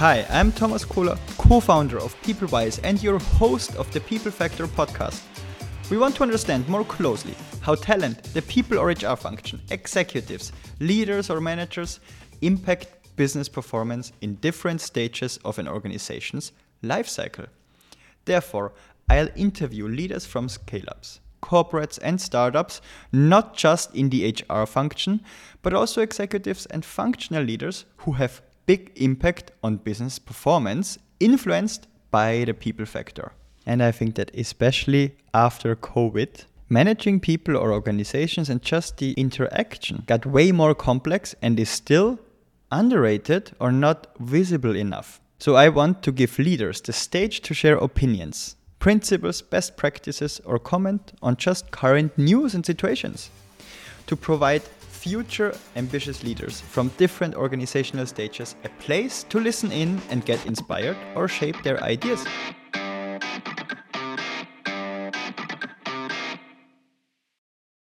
Hi, I'm Thomas Kohler, co founder of pplwise and your host of the People Factor podcast. We want to understand more closely how talent, the people or HR function, executives, leaders or managers impact business performance in different stages of an organization's life cycle. Therefore, I'll interview leaders from scale ups, corporates, and startups, not just in the HR function, but also executives and functional leaders who have big impact on business performance influenced by the people factor. And I think that especially after COVID, managing people or organizations and just the interaction got way more complex and is still underrated or not visible enough. So I want to give leaders the stage to share opinions, principles, best practices, or comment on just current news and situations. To provide future ambitious leaders from different organizational stages a place to listen in and get inspired or shape their ideas.